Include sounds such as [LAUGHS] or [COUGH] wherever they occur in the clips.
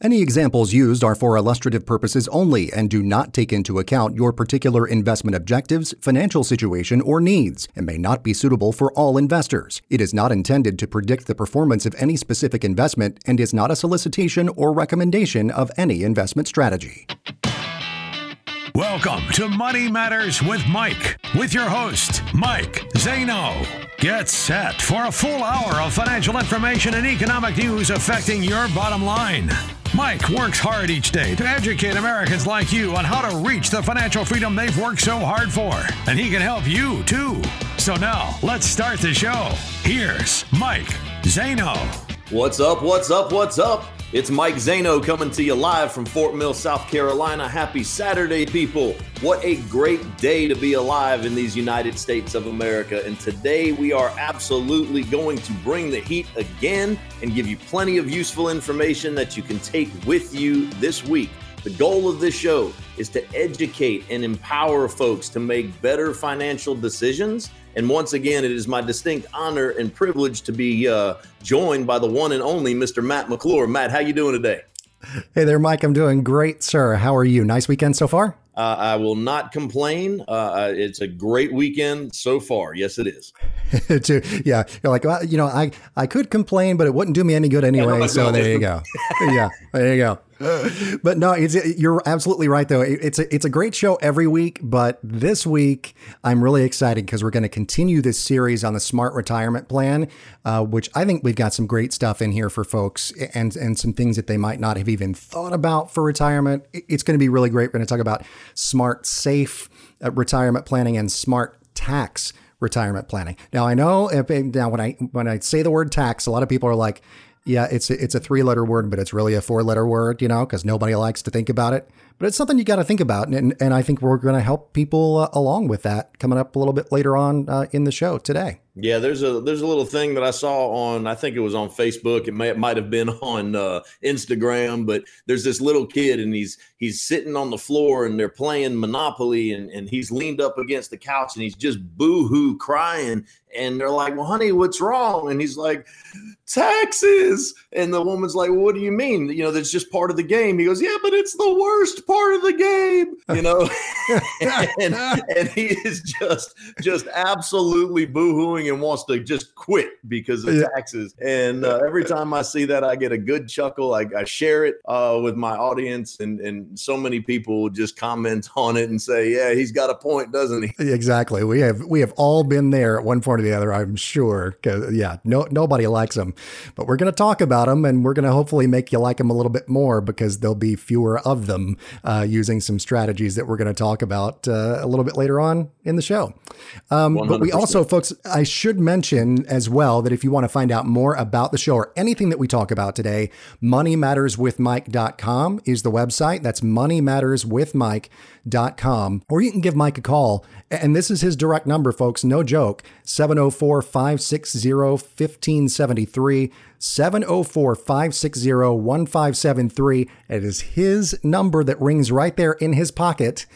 Any examples used are for illustrative purposes only and do not take into account your particular investment objectives, financial situation, or needs, and may not be suitable for all investors. It is not intended to predict the performance of any specific investment and is not a solicitation or recommendation of any investment strategy. Welcome to Money Matters with Mike, with your host, Mike Zano. Get set for a full hour of financial information and economic news affecting your bottom line. Mike works hard each day to educate Americans like you on how to reach the financial freedom they've worked so hard for. And he can help you too. So now, let's start the show. Here's Mike Zano. What's up? What's up? What's up? It's Mike Zano coming to you live from Fort Mill, South Carolina. Happy Saturday, people. What a great day to be alive in these United States of America. And today we are absolutely going to bring the heat again and give you plenty of useful information that you can take with you this week. The goal of this show is to educate and empower folks to make better financial decisions and once again, it is my distinct honor and privilege to be uh, joined by the one and only Mr. Matt McClure. Matt, how you doing today? Hey there, Mike. I'm doing great, sir. How are you? Nice weekend so far? Uh, I will not complain. Uh, uh it's a great weekend so far. Yes, it is. [LAUGHS] yeah, you're like, well, you know, I I could complain, but it wouldn't do me any good anyway. Yeah, so there you go. [LAUGHS] yeah, there you go. [LAUGHS] but no, you're absolutely right though. It's a it's a great show every week, but this week I'm really excited because we're going to continue this series on the smart retirement plan, uh, which I think we've got some great stuff in here for folks and and some things that they might not have even thought about for retirement. It's going to be really great. We're going to talk about smart, safe uh, retirement planning and smart tax retirement planning. Now I know if, now when I when I say the word tax, a lot of people are like, yeah, it's a, it's a three letter word, but it's really a four letter word, you know, because nobody likes to think about it. But it's something you got to think about, and and I think we're going to help people uh, along with that coming up a little bit later on uh, in the show today. Yeah, there's a there's a little thing that I saw on I think it was on Facebook. It may it might have been [LAUGHS] on uh, Instagram, but there's this little kid and he's he's sitting on the floor and they're playing Monopoly and and he's leaned up against the couch and he's just boo-hoo crying and they're like, "Well, honey, what's wrong?" And he's like, "Taxes." And the woman's like, well, "What do you mean? You know, that's just part of the game." He goes, "Yeah, but it's the worst part of the game." You know, [LAUGHS] [LAUGHS] and, and he is just just absolutely and wants to just quit because of taxes. And uh, every time I see that, I get a good chuckle. I, I share it uh, with my audience, and and so many people just comment on it and say, "Yeah, he's got a point, doesn't he?" Exactly. We have we have all been there at one point or the other, I'm sure. Because yeah, no nobody likes them, but we're going to talk about them, and we're going to hopefully make you like them a little bit more because there'll be fewer of them uh, using some strategies that we're going to talk about uh, a little bit later on in the show. Um, but we also, folks, I should mention as well that if you want to find out more about the show or anything that we talk about today, moneymatterswithmike.com is the website. That's moneymatterswithmike.com. Or you can give Mike a call. And this is his direct number, folks. No joke. 704 560 1573. 704 560 1573. It is his number that rings right there in his pocket.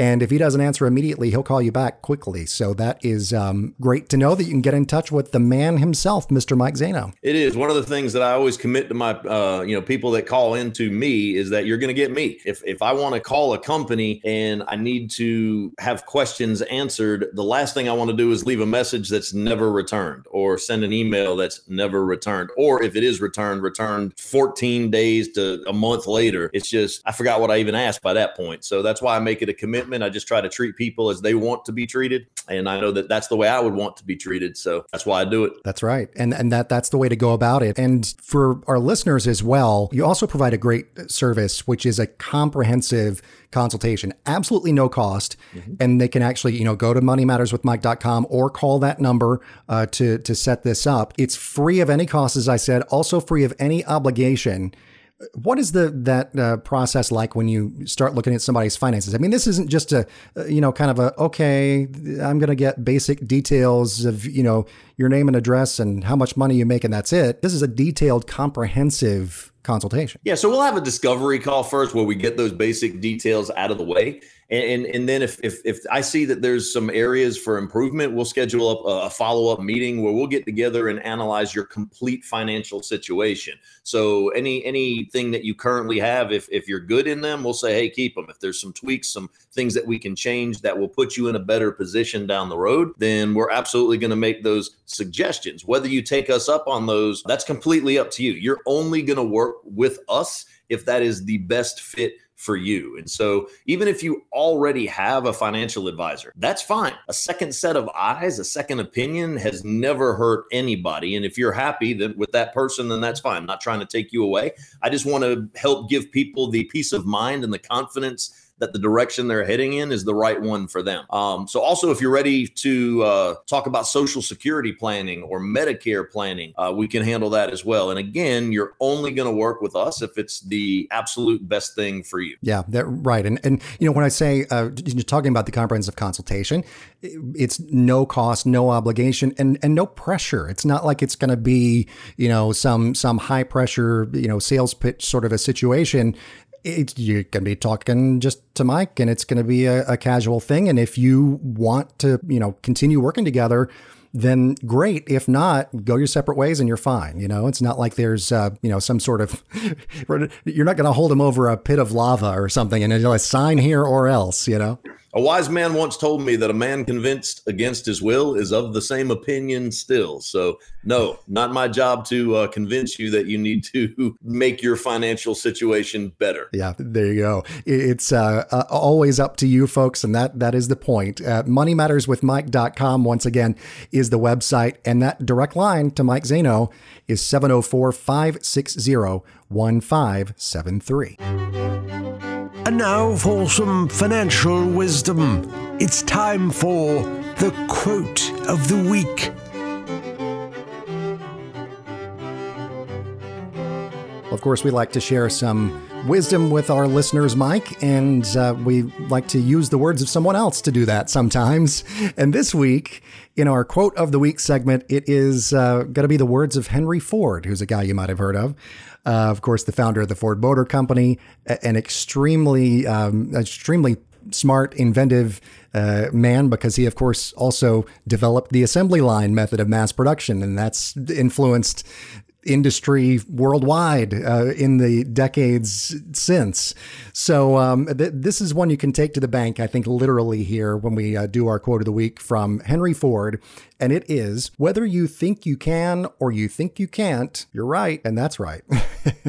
And if he doesn't answer immediately, he'll call you back quickly. So that is um, great to know that you can get in touch with the man himself, Mr. Mike Zano. It is one of the things that I always commit to my, uh, you know, people that call into me is that you're going to get me. If if I want to call a company and I need to have questions answered, the last thing I want to do is leave a message that's never returned or send an email that's never returned. Or if it is returned, returned 14 days to a month later. It's just I forgot what I even asked by that point. So that's why I make it a commitment commitment. I just try to treat people as they want to be treated, and I know that that's the way I would want to be treated. So that's why I do it. That's right, and and that that's the way to go about it. And for our listeners as well, you also provide a great service, which is a comprehensive consultation, absolutely no cost, mm-hmm. and they can actually you know go to moneymatterswithmike.com or call that number uh, to to set this up. It's free of any cost, as I said, also free of any obligation what is the that uh, process like when you start looking at somebody's finances? I mean, this isn't just a uh, you know kind of a okay, I'm going to get basic details of you know your name and address and how much money you make and that's it. This is a detailed, comprehensive consultation. Yeah, so we'll have a discovery call first where we get those basic details out of the way. And, and, and then if, if if I see that there's some areas for improvement, we'll schedule up a, a follow up meeting where we'll get together and analyze your complete financial situation. So any anything that you currently have, if if you're good in them, we'll say, hey, keep them. If there's some tweaks, some things that we can change that will put you in a better position down the road, then we're absolutely going to make those suggestions. Whether you take us up on those, that's completely up to you. You're only going to work with us if that is the best fit for you. And so, even if you already have a financial advisor, that's fine. A second set of eyes, a second opinion has never hurt anybody. And if you're happy that with that person, then that's fine. I'm not trying to take you away. I just want to help give people the peace of mind and the confidence that the direction they're heading in is the right one for them. Um, so, also, if you're ready to uh, talk about Social Security planning or Medicare planning, uh, we can handle that as well. And again, you're only going to work with us if it's the absolute best thing for you. Yeah, that right. And and you know when I say uh, you're talking about the comprehensive consultation, it's no cost, no obligation, and and no pressure. It's not like it's going to be you know some some high pressure you know sales pitch sort of a situation it's you're going to be talking just to Mike, and it's going to be a, a, casual thing. And if you want to, you know, continue working together, then great. If not, go your separate ways, and you're fine. You know, it's not like there's, uh, you know, some sort of [LAUGHS] you're not going to hold him over a pit of lava or something, and you're like sign here or else. You know. A wise man once told me that a man convinced against his will is of the same opinion still. So, no, not my job to uh, convince you that you need to [LAUGHS] make your financial situation better. Yeah, there you go. It's uh, uh, always up to you, folks, and that that is the point. Uh, MoneyMattersWithMike.com, once again, is the website, and that direct line to Mike Zaino is 704 560 1573. And now for some financial wisdom. It's time for the quote of the week. Of course, we like to share some wisdom with our listeners, Mike, and uh, we like to use the words of someone else to do that sometimes. [LAUGHS] And this week, in our quote of the week segment, it is uh, going to be the words of Henry Ford, who's a guy you might have heard of. Uh, of course, the founder of the Ford Motor Company, an extremely, um, extremely smart, inventive uh, man because he, of course, also developed the assembly line method of mass production, and that's influenced industry worldwide uh, in the decades since. So um, th- this is one you can take to the bank, I think, literally here when we uh, do our quote of the week from Henry Ford. And it is whether you think you can or you think you can't, you're right. And that's right. [LAUGHS]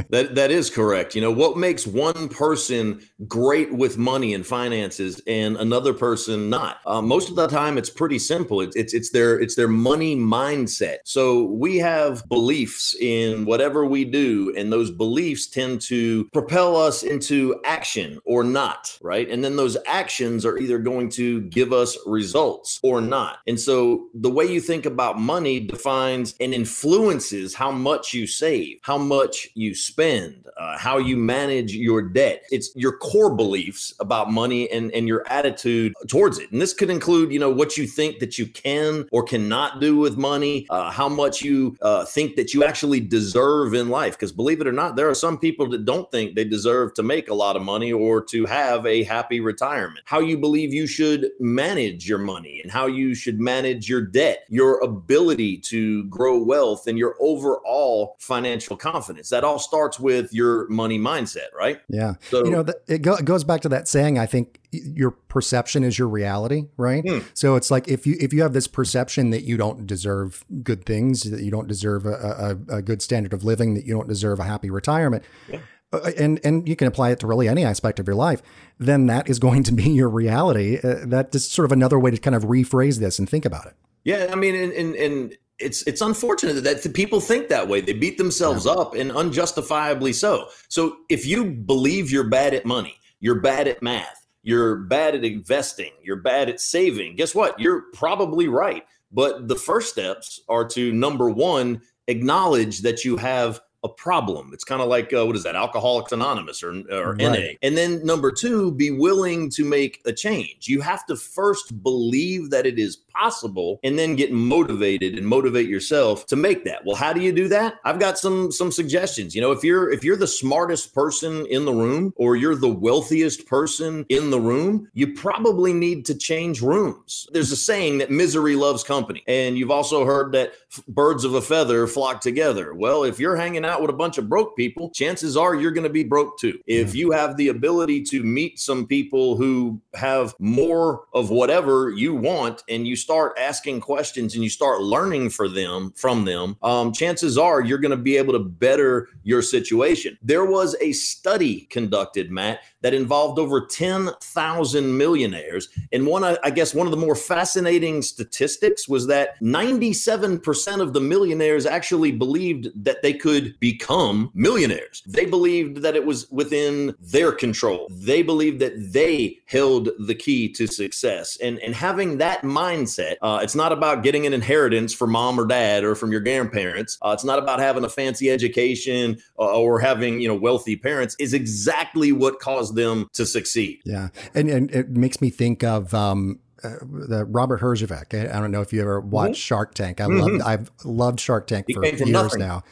that that is correct. You know, what makes one person great with money and finances and another person not? Uh, most of the time it's pretty simple. It's, it's it's their it's their money mindset. So we have beliefs in whatever we do, and those beliefs tend to propel us into action or not, right? And then those actions are either going to give us results or not. And so the way way you think about money defines and influences how much you save, how much you spend, uh, how you manage your debt. It's your core beliefs about money and, and your attitude towards it. And this could include, you know, what you think that you can or cannot do with money, uh, how much you uh, think that you actually deserve in life. Because believe it or not, there are some people that don't think they deserve to make a lot of money or to have a happy retirement. How you believe you should manage your money and how you should manage your debt your ability to grow wealth, and your overall financial confidence. That all starts with your money mindset, right? Yeah. So, you know, the, it, go, it, goes back to that saying. I think your perception is your reality, right? Hmm. So it's like if you if you have this perception that you don't deserve good things, that you don't deserve a, a, a good standard of living, that you don't deserve a happy retirement. Yeah uh, and and you can apply it to really any aspect of your life, then that is going to be your reality. Uh, that is sort of another way to kind of rephrase this and think about it. Yeah, I mean, and and, and it's it's unfortunate that people think that way. They beat themselves yeah. up and unjustifiably so. So if you believe you're bad at money, you're bad at math, you're bad at investing, you're bad at saving, guess what? You're probably right. But the first steps are to number one, acknowledge that you have a problem. It's kind of like uh, what is that, Alcoholics Anonymous or, or right. NA. And then number two, be willing to make a change. You have to first believe that it is possible and then get motivated and motivate yourself to make that. Well, how do you do that? I've got some some suggestions. You know, if you're if you're the smartest person in the room or you're the wealthiest person in the room, you probably need to change rooms. There's a saying that misery loves company. And you've also heard that birds of a feather flock together. Well, if you're hanging out with a bunch of broke people, chances are you're going to be broke too. If you have the ability to meet some people who have more of whatever you want and you start asking questions and you start learning for them from them, um, chances are you're going to be able to better your situation. There was a study conducted, Matt, that involved over 10,000 millionaires. And one, I guess, one of the more fascinating statistics was that 97% of the millionaires actually believed that they could become millionaires. They believed that it was within their control. They believed that they held the key to success. And, and having that mindset, uh, it's not about getting an inheritance from mom or dad or from your grandparents. Uh, it's not about having a fancy education uh, or having, you know, wealthy parents is exactly what caused them to succeed. Yeah. And, and it makes me think of, um, uh, the Robert Herjavec. I, I don't know if you ever watched mm-hmm. Shark Tank. I mm-hmm. love I've loved Shark Tank he for years nothing. now.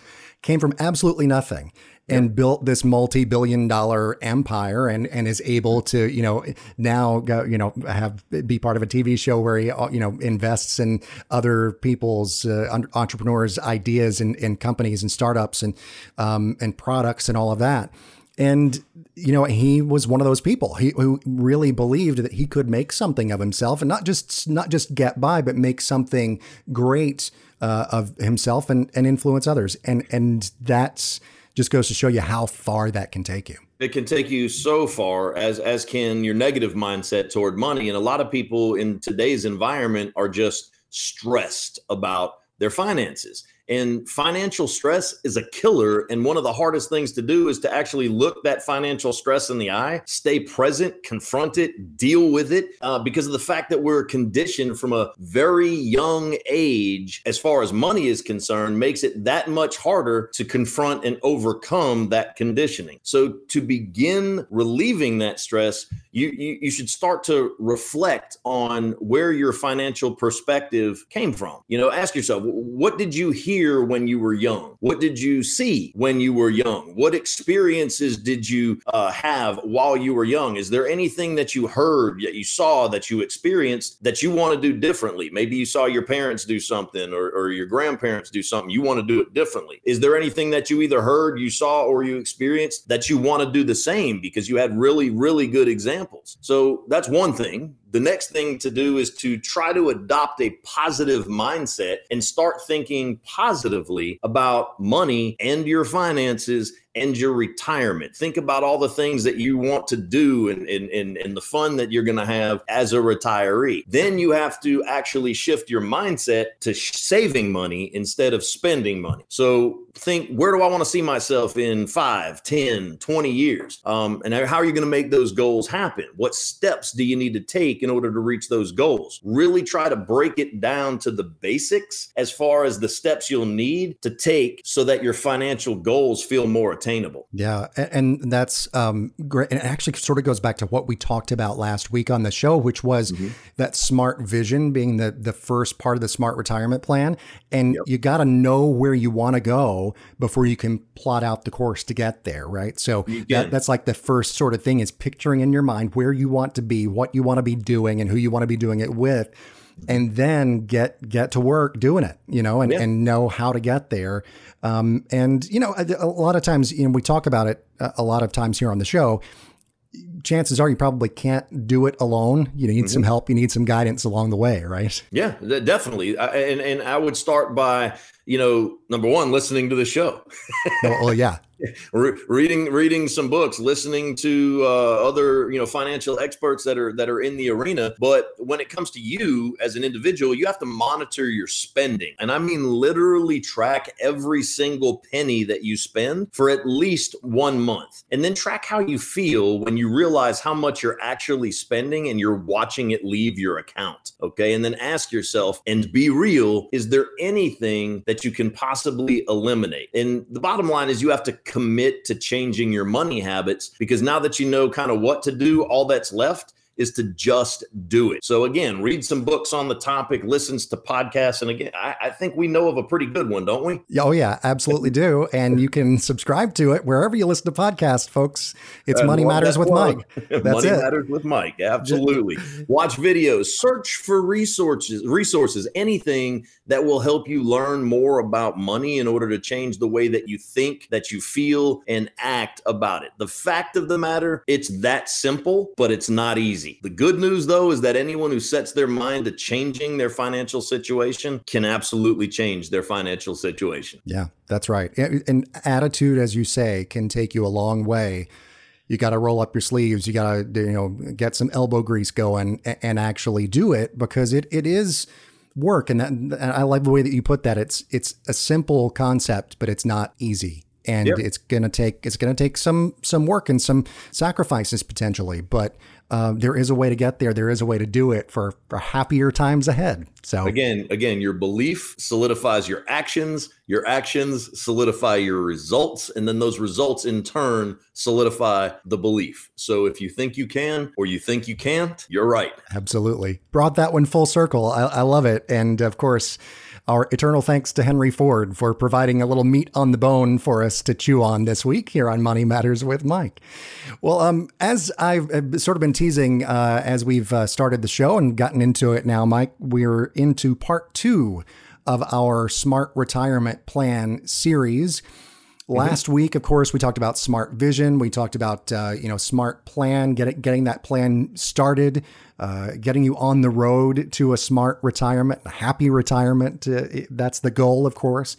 Came from absolutely nothing and built this multi-billion dollar empire and and is able to you know now go you know have be part of a TV show where he uh, you know invests in other people's uh, entrepreneurs ideas and, and companies and startups and um, and products and all of that. And you know he was one of those people he, who really believed that he could make something of himself and not just not just get by but make something great uh, of himself and and influence others. And and that's just goes to show you how far that can take you. It can take you so far as as can your negative mindset toward money. And a lot of people in today's environment are just stressed about their finances. And financial stress is a killer. And one of the hardest things to do is to actually look that financial stress in the eye, stay present, confront it, deal with it, uh, because of the fact that we're conditioned from a very young age, as far as money is concerned, makes it that much harder to confront and overcome that conditioning. So to begin relieving that stress, you, you, you should start to reflect on where your financial perspective came from. You know, ask yourself, what did you hear when you were young? What did you see when you were young? What experiences did you uh, have while you were young? Is there anything that you heard, that you saw, that you experienced that you want to do differently? Maybe you saw your parents do something or, or your grandparents do something. You want to do it differently. Is there anything that you either heard, you saw, or you experienced that you want to do the same because you had really, really good examples? Examples. So that's one thing. The next thing to do is to try to adopt a positive mindset and start thinking positively about money and your finances and your retirement. Think about all the things that you want to do and, and, and, and the fun that you're going to have as a retiree. Then you have to actually shift your mindset to saving money instead of spending money. So think, where do I want to see myself in five, 10, 20 years? Um, and how are you going to make those goals happen? What steps do you need to take in order to reach those goals? Really try to break it down to the basics as far as the steps you'll need to take so that your financial goals feel more attainable. Yeah, and that's um, great. And it actually sort of goes back to what we talked about last week on the show, which was mm-hmm. that smart vision being the the first part of the smart retirement plan. And yep. you got to know where you want to go before you can plot out the course to get there, right? So that, that's like the first sort of thing is picturing in your mind where you want to be, what you want to be doing, and who you want to be doing it with and then get get to work doing it, you know, and, yeah. and know how to get there. Um, and you know, a, a, lot of times, you know, we talk about it a, a, lot of times here on the show. Chances are you probably can't do it alone. You need mm-hmm. some help. You need some guidance along the way, right? Yeah, definitely. I, and and I would start by you know, number one, listening to the show. well, well, yeah, [LAUGHS] Re- reading reading some books, listening to uh, other you know financial experts that are that are in the arena. But when it comes to you as an individual, you have to monitor your spending, and I mean literally track every single penny that you spend for at least one month, and then track how you feel when you realize how much you're actually spending and you're watching it leave your account. Okay, and then ask yourself and be real: Is there anything that you can possibly eliminate? And the bottom line is you have to commit to changing your money habits because now that you know kind of what to do, all that's left is to just do it. So again, read some books on the topic, listens to podcasts, and again, I, I think we know of a pretty good one, don't we? Oh yeah, absolutely do. And you can subscribe to it wherever you listen to podcasts, folks. It's Money Matters with Mike. [LAUGHS] That's Money it. Matters with Mike. Absolutely. Watch videos, search for resources, resources, anything that will help you learn more about money in order to change the way that you think, that you feel, and act about it. The fact of the matter, it's that simple, but it's not easy. The good news, though, is that anyone who sets their mind to changing their financial situation can absolutely change their financial situation. Yeah, that's right. And attitude, as you say, can take you a long way you got to roll up your sleeves. You got to, you know, get some elbow grease going and actually do it because it, it is work. And, that, and I like the way that you put that. It's it's a simple concept, but it's not easy. And yep. it's gonna take it's gonna take some some work and some sacrifices potentially, but uh, there is a way to get there. There is a way to do it for, for happier times ahead. So again, again, your belief solidifies your actions. Your actions solidify your results, and then those results in turn solidify the belief. So if you think you can or you think you can't, you're right. Absolutely, brought that one full circle. I, I love it, and of course our eternal thanks to Henry Ford for providing a little meat on the bone for us to chew on this week here on Money Matters with Mike. Well, um, as I've sort of been teasing uh, as we've uh, started the show and gotten into it now, Mike, we're into part two of our Smart Retirement Plan series. Last mm-hmm. week, of course, we talked about smart vision. We talked about uh, you know smart plan, getting getting that plan started, uh, getting you on the road to a smart retirement, a happy retirement. Uh, that's the goal, of course.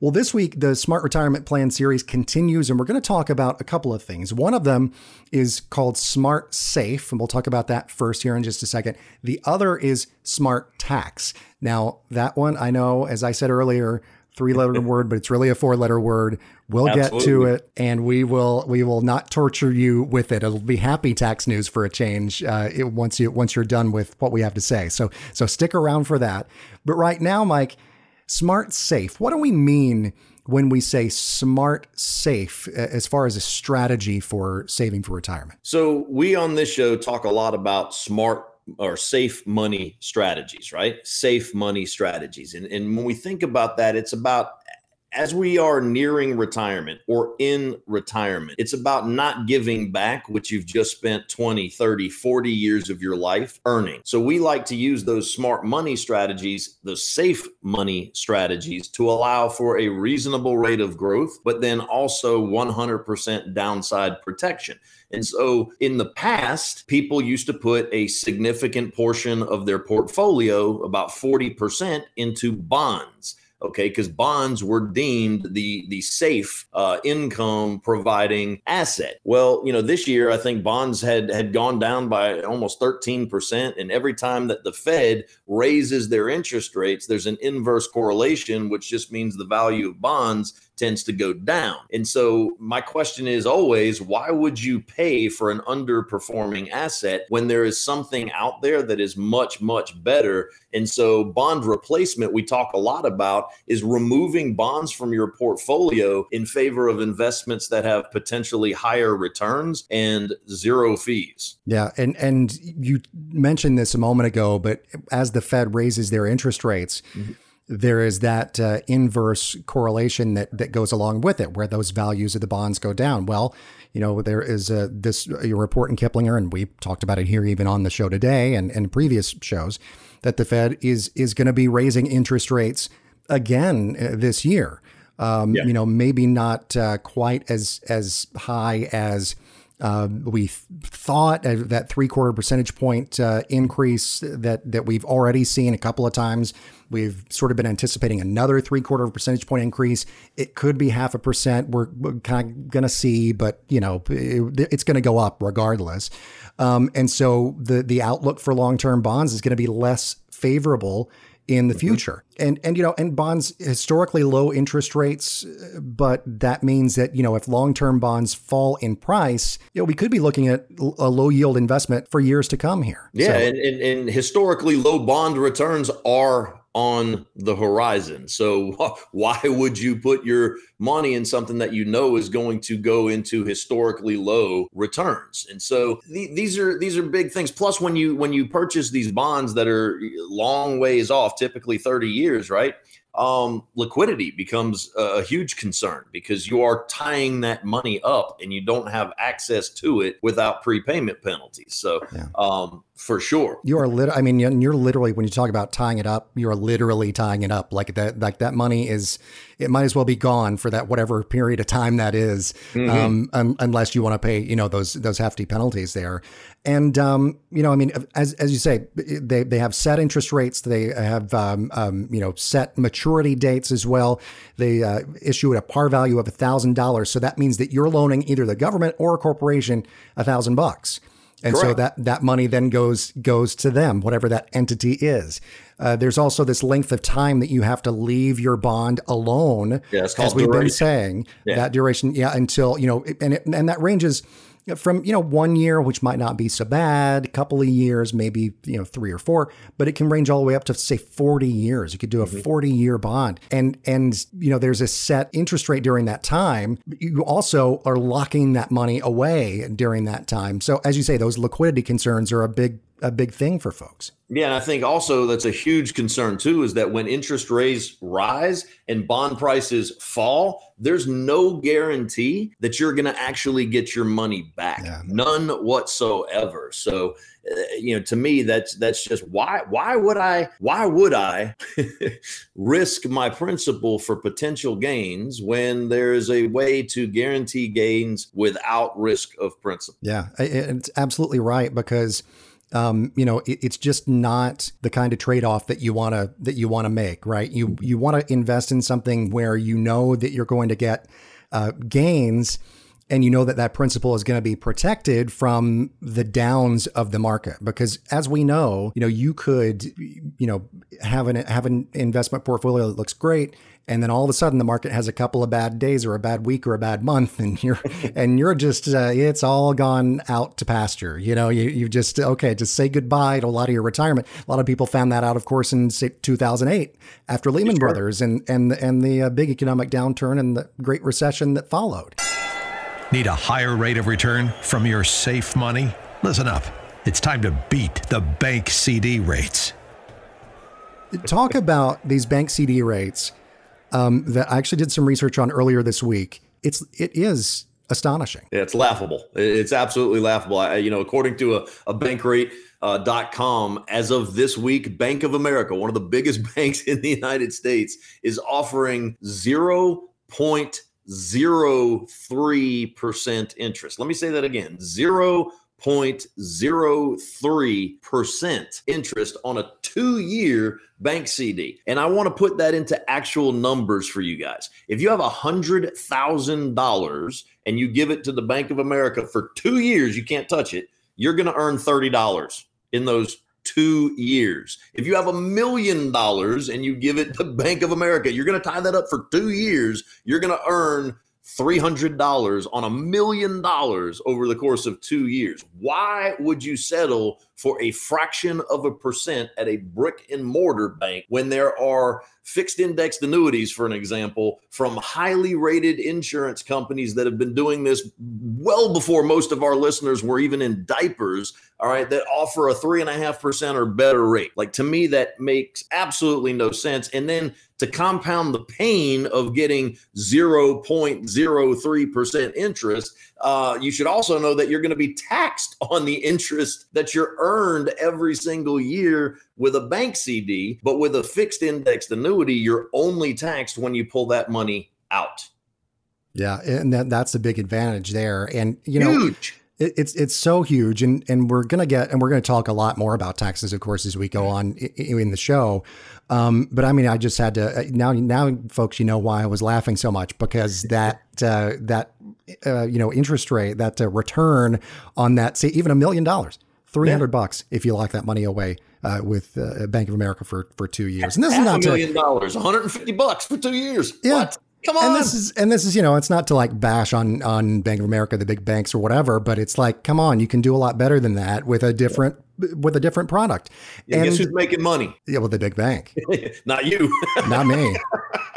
Well, this week, the Smart Retirement Plan series continues, and we're going to talk about a couple of things. One of them is called Smart Safe, and we'll talk about that first here in just a second. The other is Smart Tax. Now, that one, I know, as I said earlier, three letter [LAUGHS] word, but it's really a four letter word. We'll Absolutely. get to it, and we will we will not torture you with it. It'll be happy tax news for a change. Uh, it, once you once you're done with what we have to say, so so stick around for that. But right now, Mike, smart safe. What do we mean? when we say smart safe as far as a strategy for saving for retirement? So, we on this show talk a lot about smart or safe money strategies, right? Safe money strategies. And, and when we think about that, it's about as we are nearing retirement or in retirement, it's about not giving back what you've just spent 20, 30, 40 years of your life earning. So we like to use those smart money strategies, those safe money strategies to allow for a reasonable rate of growth, but then also 100% downside protection. And so in the past, people used to put a significant portion of their portfolio, about 40%, into bonds okay because bonds were deemed the the safe uh, income providing asset. Well you know this year i think bonds had had gone down by almost 13% and every time that the fed raises their interest rates there's an inverse correlation which just means the value of bonds tends to go down. And so my question is always why would you pay for an underperforming asset when there is something out there that is much much better? And so bond replacement we talk a lot about is removing bonds from your portfolio in favor of investments that have potentially higher returns and zero fees. Yeah, and and you mentioned this a moment ago, but as the Fed raises their interest rates, mm-hmm there is that uh, inverse correlation that that goes along with it, where those values of the bonds go down. Well, you know, there is a, this a report in Kiplinger, and we talked about it here even on the show today and, and previous shows, that the Fed is is going to be raising interest rates again uh, this year. Um, yeah. You know, maybe not uh, quite as as high as uh, we th- thought that three quarter percentage point uh, increase that that we've already seen a couple of times. We've sort of been anticipating another three quarter percentage point increase. It could be half a percent. We're, we're kind of going to see, but you know, it, it's going to go up regardless. Um, and so the the outlook for long term bonds is going to be less favorable in the mm-hmm. future. and and you know and bonds historically low interest rates but that means that you know if long-term bonds fall in price you know we could be looking at a low yield investment for years to come here yeah so, and, and, and historically low bond returns are on the horizon. So [LAUGHS] why would you put your money in something that you know is going to go into historically low returns? And so th- these are these are big things. Plus, when you when you purchase these bonds that are long ways off, typically thirty years, right? um, liquidity becomes a huge concern because you are tying that money up and you don't have access to it without prepayment penalties. So, yeah. um, for sure, you are lit. I mean, you're literally when you talk about tying it up, you are literally tying it up. Like that, like that money is, it might as well be gone for that whatever period of time that is, mm-hmm. um, um, unless you want to pay, you know, those those hefty penalties there. And um, you know, I mean, as as you say, they they have set interest rates. They have um, um, you know set maturity dates as well. They uh, issue at a par value of a thousand dollars. So that means that you're loaning either the government or a corporation a thousand bucks. And Correct. so that that money then goes goes to them, whatever that entity is. Uh, there's also this length of time that you have to leave your bond alone, yeah, as we've duration. been saying. Yeah. That duration, yeah, until you know, and it, and that ranges from you know one year which might not be so bad a couple of years maybe you know three or four but it can range all the way up to say 40 years. You could do a mm-hmm. 40 year bond. And and you know there's a set interest rate during that time you also are locking that money away during that time. So as you say those liquidity concerns are a big a big thing for folks. Yeah, and I think also that's a huge concern too is that when interest rates rise and bond prices fall, there's no guarantee that you're going to actually get your money back. Yeah. None whatsoever. So, uh, you know, to me that's that's just why why would I why would I [LAUGHS] risk my principal for potential gains when there's a way to guarantee gains without risk of principal? Yeah, it's absolutely right because um, you know, it, it's just not the kind of trade off that you want to that you want to make, right? You you want to invest in something where you know that you're going to get uh, gains, and you know that that principal is going to be protected from the downs of the market. Because as we know, you know, you could, you know, have an have an investment portfolio that looks great and then all of a sudden the market has a couple of bad days or a bad week or a bad month and you're [LAUGHS] and you're just uh, it's all gone out to pasture. You know you, you just okay just say goodbye to a lot of your retirement. A lot of people found that out of course in 2008 after lehman sure. brothers and and and the uh, big economic downturn and the great recession that followed. Need a higher rate of return from your safe money? Listen up. It's time to beat the bank cd rates. Talk about these bank cd rates um, that I actually did some research on earlier this week. It's it is astonishing. Yeah, it's laughable. It's absolutely laughable. I, you know, according to a, a bankrate. Uh, com as of this week bank of america one of the biggest [LAUGHS] banks in the united states is offering 0.03% interest let me say that again 0 0.03% interest on a two year bank CD. And I want to put that into actual numbers for you guys. If you have $100,000 and you give it to the Bank of America for two years, you can't touch it, you're going to earn $30 in those two years. If you have a million dollars and you give it to Bank of America, you're going to tie that up for two years, you're going to earn $300 on a million dollars over the course of two years. Why would you settle for a fraction of a percent at a brick and mortar bank when there are fixed indexed annuities, for an example, from highly rated insurance companies that have been doing this well before most of our listeners were even in diapers, all right, that offer a three and a half percent or better rate. Like to me, that makes absolutely no sense. And then to compound the pain of getting 0.03% interest, uh, you should also know that you're going to be taxed on the interest that you're earned every single year with a bank CD, but with a fixed indexed annuity, you're only taxed when you pull that money out. Yeah, and that, that's a big advantage there. And you know, Huge it, it's it's so huge, and and we're gonna get and we're gonna talk a lot more about taxes, of course, as we go on in, in the show. Um, but I mean, I just had to uh, now now, folks, you know why I was laughing so much because [LAUGHS] that uh, that uh, you know interest rate, that uh, return on that, say even a million dollars Three hundred yeah. bucks if you lock that money away uh, with uh, Bank of America for for two years. And this Half is not a million to, dollars, one hundred and fifty bucks for two years. Yeah. What? Come on. And this is and this is you know it's not to like bash on on Bank of America, the big banks or whatever, but it's like come on, you can do a lot better than that with a different with a different product. Yeah, and guess who's making money? Yeah, well, the big bank. [LAUGHS] not you. not me. [LAUGHS]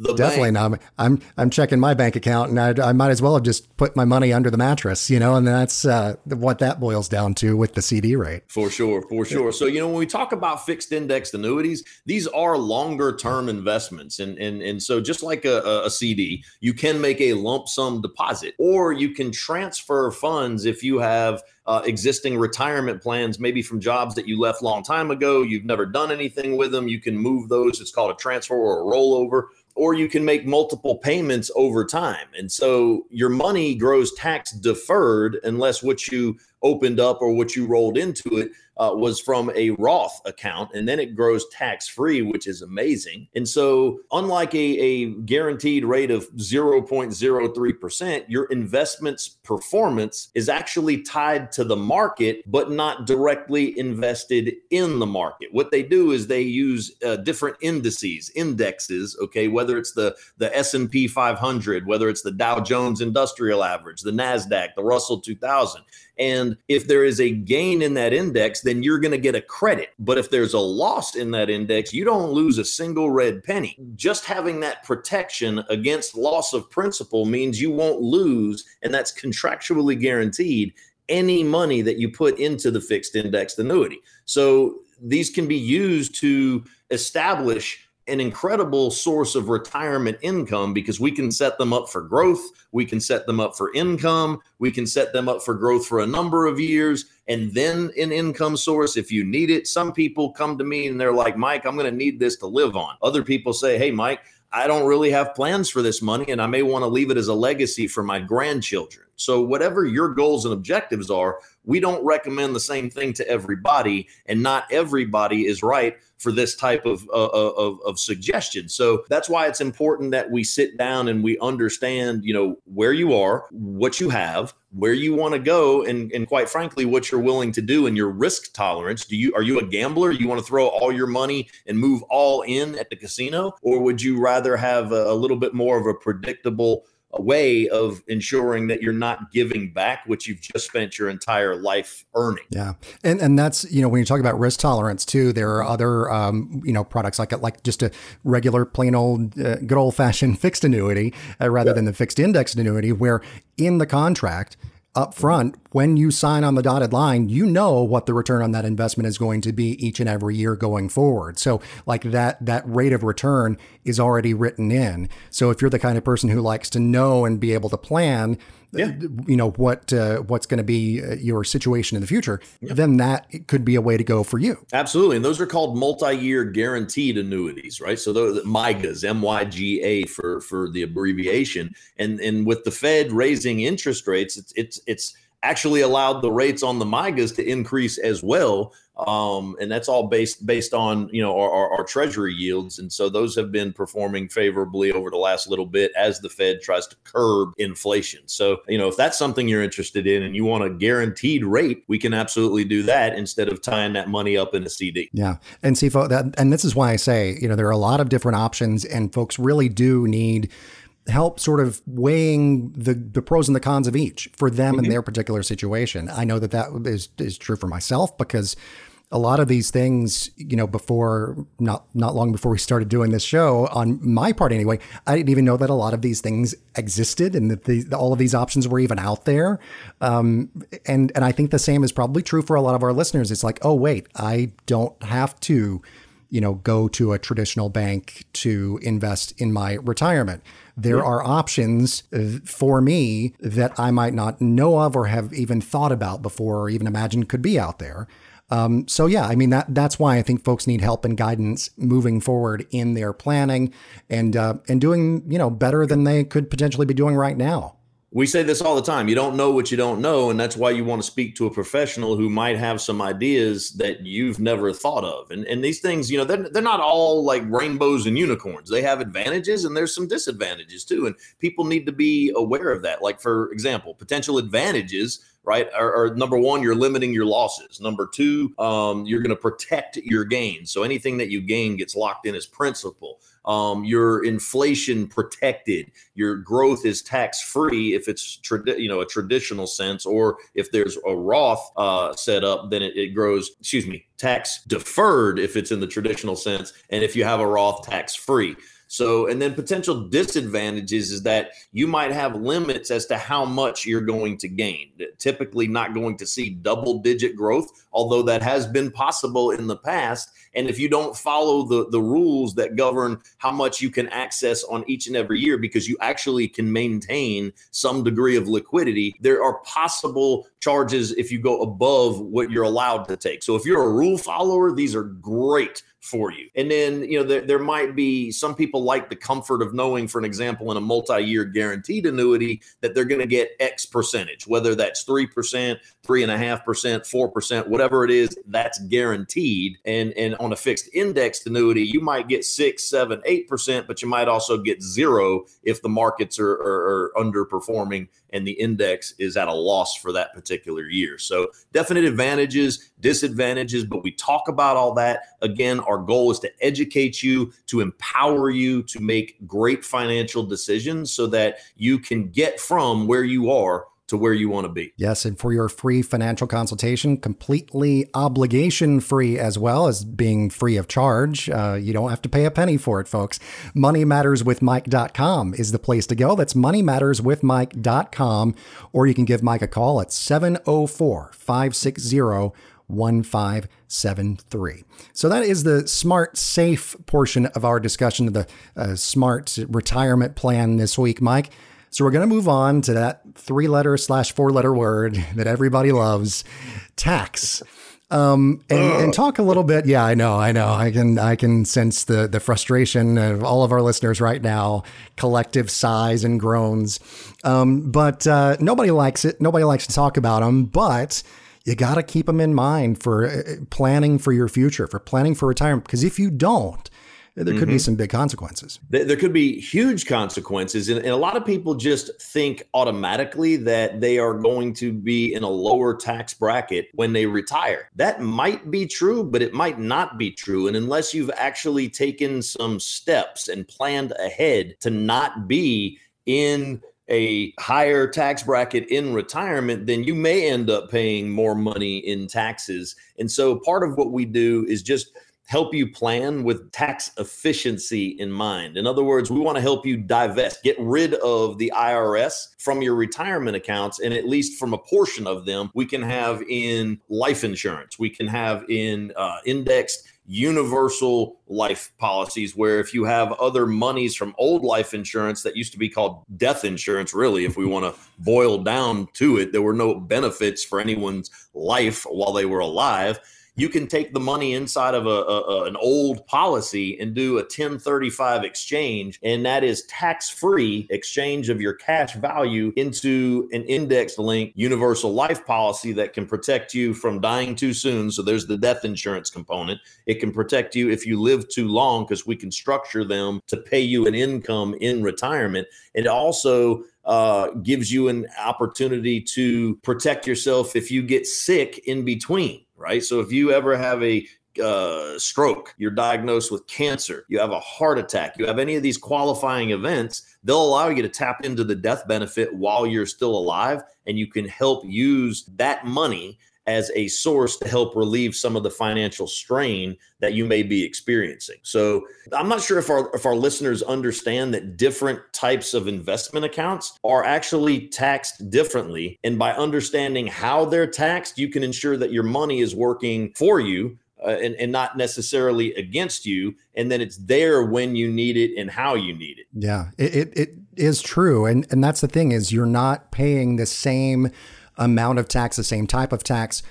the definitely bank. not. I'm I'm checking my bank account, and I, I might as well have just put my money under the mattress, you know. And that's uh, what that boils down to with the CD rate. For sure, for sure. So you know, when we talk about fixed indexed annuities, these are longer term investments, and and and so just like a, a CD, you can make a lump sum deposit, or you can transfer funds if you have uh, existing retirement plans, maybe from jobs that you left long time ago. You've never done anything with them. You can move those. It's called a transfer or a rollover or you can make multiple payments over time. And so your money grows tax deferred unless what you opened up or what you rolled into it uh, was from a Roth account, and then it grows tax free, which is amazing. And so, unlike a, a guaranteed rate of 0.03%, your investment's performance is actually tied to the market, but not directly invested in the market. What they do is they use uh, different indices, indexes, okay, whether it's the, the S&P 500, whether it's the Dow Jones Industrial Average, the NASDAQ, the Russell 2000 and if there is a gain in that index, then you're going to get a credit. But if there's a loss in that index, you don't lose a single red penny. Just having that protection against loss of principal means you won't lose, and that's contractually guaranteed any money that you put into the fixed indexed annuity. So these can be used to establish an incredible source of retirement income because we can set them up for growth, we can set them up for income, we can set them up for growth for a number of years, and then an income source if you need it. Some people come to me and they're like, Mike, I'm going to need this to live on. Other people say, Hey, Mike, I don't really have plans for this money and I may want to leave it as a legacy for my grandchildren. So, whatever your goals and objectives are, we don't recommend the same thing to everybody, and not everybody is right for this type of, uh, uh, of, of suggestion. So that's why it's important that we sit down and we understand, you know, where you are, what you have, where you want to go, and, and quite frankly, what you're willing to do and your risk tolerance. Do you are you a gambler? You want to throw all your money and move all in at the casino, or would you rather have a, a little bit more of a predictable a way of ensuring that you're not giving back what you've just spent your entire life earning. Yeah, and and that's you know when you talk about risk tolerance too, there are other um, you know products like like just a regular plain old uh, good old fashioned [LAUGHS] fixed annuity uh, rather yeah. than the fixed indexed annuity, where in the contract up front when you sign on the dotted line you know what the return on that investment is going to be each and every year going forward. So like that that rate of return is already written in. So if you're the kind of person who likes to know and be able to plan yeah. you know what uh, what's going to be uh, your situation in the future, yeah. then that could be a way to go for you. Absolutely, and those are called multi-year guaranteed annuities, right? So the MYGAs, M Y G A for for the abbreviation, and and with the Fed raising interest rates, it's it's it's actually allowed the rates on the MYGAs to increase as well. Um, and that's all based based on you know our, our, our, treasury yields, and so those have been performing favorably over the last little bit as the Fed tries to curb inflation. So you know if that's something you're interested in and you want a guaranteed rate, we can absolutely do that instead of tying that money up in a CD. Yeah, and see, that and this is why I say you know there are a lot of different options, and folks really do need help sort of weighing the, the pros and the cons of each for them mm-hmm. in their particular situation. I know that that is, is true for myself because a lot of these things, you know, before not not long before we started doing this show, on my part anyway, I didn't even know that a lot of these things existed and that the, all of these options were even out there. Um, and and I think the same is probably true for a lot of our listeners. It's like, oh wait, I don't have to, you know, go to a traditional bank to invest in my retirement. There yeah. are options uh, for me that I might not know of or have even thought about before or even imagined could be out there. Um, so yeah, I mean that that's why I think folks need help and guidance moving forward in their planning and uh, and doing you know better than they could potentially be doing right now. We say this all the time. You don't know what you don't know and that's why you want to speak to a professional who might have some ideas that you've never thought of. And, and these things you know they're, they're not all like rainbows and unicorns. They have advantages and there's some disadvantages too. And people need to be aware of that. Like for example potential advantages right? Or, or number one, you're limiting your losses. Number two, um, you're going to protect your gains. So anything that you gain gets locked in as principal. Um, your inflation protected. Your growth is tax free if it's tradi- you know a traditional sense, or if there's a Roth uh, set up, then it, it grows. Excuse me, tax deferred if it's in the traditional sense, and if you have a Roth, tax free. So, and then potential disadvantages is that you might have limits as to how much you're going to gain. Typically, not going to see double digit growth, although that has been possible in the past. And if you don't follow the, the rules that govern how much you can access on each and every year, because you actually can maintain some degree of liquidity, there are possible charges if you go above what you're allowed to take. So if you're a rule follower, these are great for you. And then, you know, there, there might be some people like the comfort of knowing, for an example, in a multi year guaranteed annuity, that they're going to get X percentage, whether that's 3%, three and a whatever it is, that's guaranteed. And and on a fixed indexed annuity, you might get six, seven, eight percent, but you might also get zero if the markets are, are, are underperforming and the index is at a loss for that particular year. So definite advantages, disadvantages, but we talk about all that. Again, our goal is to educate you, to empower you to make great financial decisions so that you can get from where you are to where you want to be. Yes, and for your free financial consultation, completely obligation free as well as being free of charge. Uh, you don't have to pay a penny for it, folks. MoneyMattersWithMike.com is the place to go. That's MoneyMattersWithMike.com, or you can give Mike a call at 704 560 1573. So that is the smart, safe portion of our discussion of the uh, smart retirement plan this week, Mike. So we're going to move on to that three letter slash four letter word that everybody loves tax. Um, and, and, talk a little bit. Yeah, I know, I know. I can, I can sense the the frustration of all of our listeners right now, collective sighs and groans. Um, but uh, nobody likes it. Nobody likes to talk about them. But you got to keep them in mind for uh, planning for your future, for planning for retirement. Because if you don't, there could mm-hmm. be some big consequences. There could be huge consequences. And, a lot of people just think automatically that they are going to be in a lower tax bracket when they retire. That might be true, but it might not be true. And unless you've actually taken some steps and planned ahead to not be in a higher tax bracket in retirement, then you may end up paying more money in taxes. And so part of what we do is just help you plan with tax efficiency in mind. In other words, we want to help you divest, get rid of the IRS from your retirement accounts, and at least from a portion of them, we can have in life insurance, we can have in uh, indexed universal life policies where if you have other monies from old life insurance that used to be called death insurance really if we want to boil down to it there were no benefits for anyone's life while they were alive you can take the money inside of a, a, an old policy and do a 1035 exchange and that is tax-free exchange of your cash value into an index linked universal life policy that can protect you from dying too soon. So there's the death insurance component. It can protect you if you live too long because we can structure them to pay you an income in retirement. It also uh, gives you an opportunity to protect yourself if you get sick in between right? So if you ever have a uh, stroke, you're diagnosed with cancer, you have a heart attack, you have any of these qualifying events, they'll allow you to tap into the death benefit while you're still alive, and you can help use that money as a source to help relieve some of the financial strain that you may be experiencing. So I'm not sure if our if our listeners understand that different types of investment accounts are actually taxed differently. And by understanding how they're taxed you can ensure that your money is working for you uh, and, and not necessarily against you. And then it's there when you need it and how you need it. Yeah it, it, it is true. And and that's the thing is you're not paying the same amount of tax, the same type of tax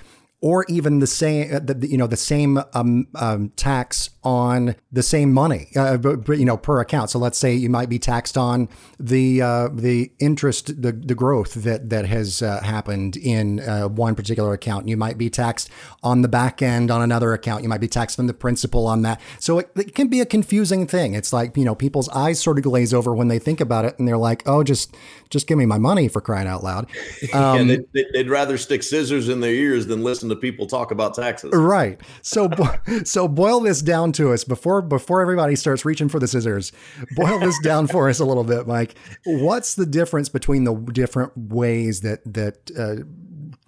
or even the same, uh, the, you know, the same um, um, tax on the same money, uh, you know, per account. So let's say you might be taxed on the uh, the interest, the, the growth that that has uh, happened in uh, one particular account. You might be taxed on the back end on another account. You might be taxed on the principal on that. So it, it can be a confusing thing. It's like you know, people's eyes sort of glaze over when they think about it, and they're like, "Oh, just just give me my money for crying out loud." [LAUGHS] Um, yeah, they'd, they'd rather stick scissors in their ears than listen to people talk about taxes. Right. So [LAUGHS] so boil this down to us before before everybody starts reaching for the scissors. Boil this down for us a little bit, Mike. What's the difference between the different ways that that uh,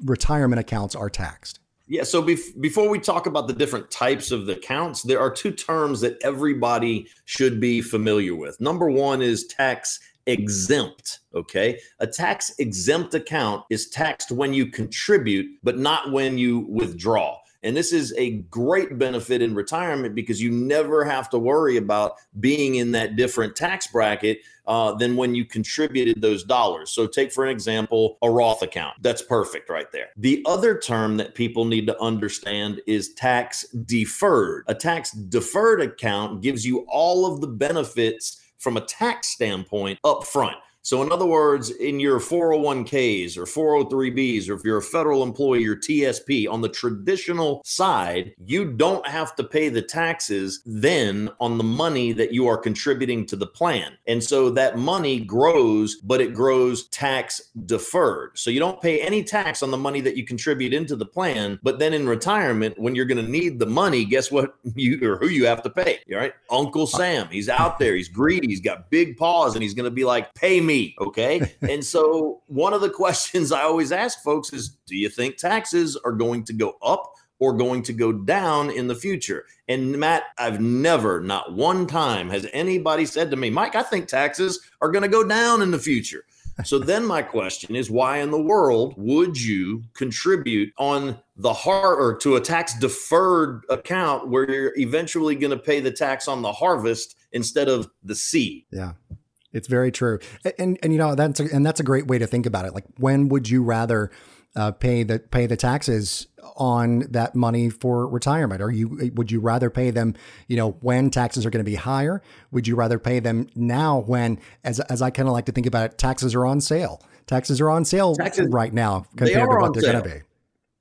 retirement accounts are taxed? Yeah. So bef- before we talk about the different types of the accounts, there are two terms that everybody should be familiar with. Number one is tax exempt. Okay. A tax exempt account is taxed when you contribute, but not when you withdraw. And this is a great benefit in retirement because you never have to worry about being in that different tax bracket uh, than when you contributed those dollars. So, take for an example a Roth account. That's perfect right there. The other term that people need to understand is tax deferred. A tax deferred account gives you all of the benefits from a tax standpoint up front. So, in other words, in your 401ks or 403bs, or if you're a federal employee or TSP, on the traditional side, you don't have to pay the taxes then on the money that you are contributing to the plan. And so that money grows, but it grows tax deferred. So you don't pay any tax on the money that you contribute into the plan. But then in retirement, when you're going to need the money, guess what? [LAUGHS] You or who you have to pay. All right. Uncle Sam, he's out there, he's greedy, he's got big paws, and he's going to be like, pay me me. Okay. [LAUGHS] and so one of the questions I always ask folks is do you think taxes are going to go up or going to go down in the future? And Matt, I've never, not one time, has anybody said to me, Mike, I think taxes are going to go down in the future. So [LAUGHS] then my question is why in the world would you contribute on the har or to a tax deferred account where you're eventually going to pay the tax on the harvest instead of the seed? Yeah. It's very true, and and you know that's a, and that's a great way to think about it. Like, when would you rather uh, pay the pay the taxes on that money for retirement? Are you would you rather pay them, you know, when taxes are going to be higher? Would you rather pay them now when, as as I kind of like to think about it, taxes are on sale. Taxes are on sale taxes, right now compared to what they're going to be.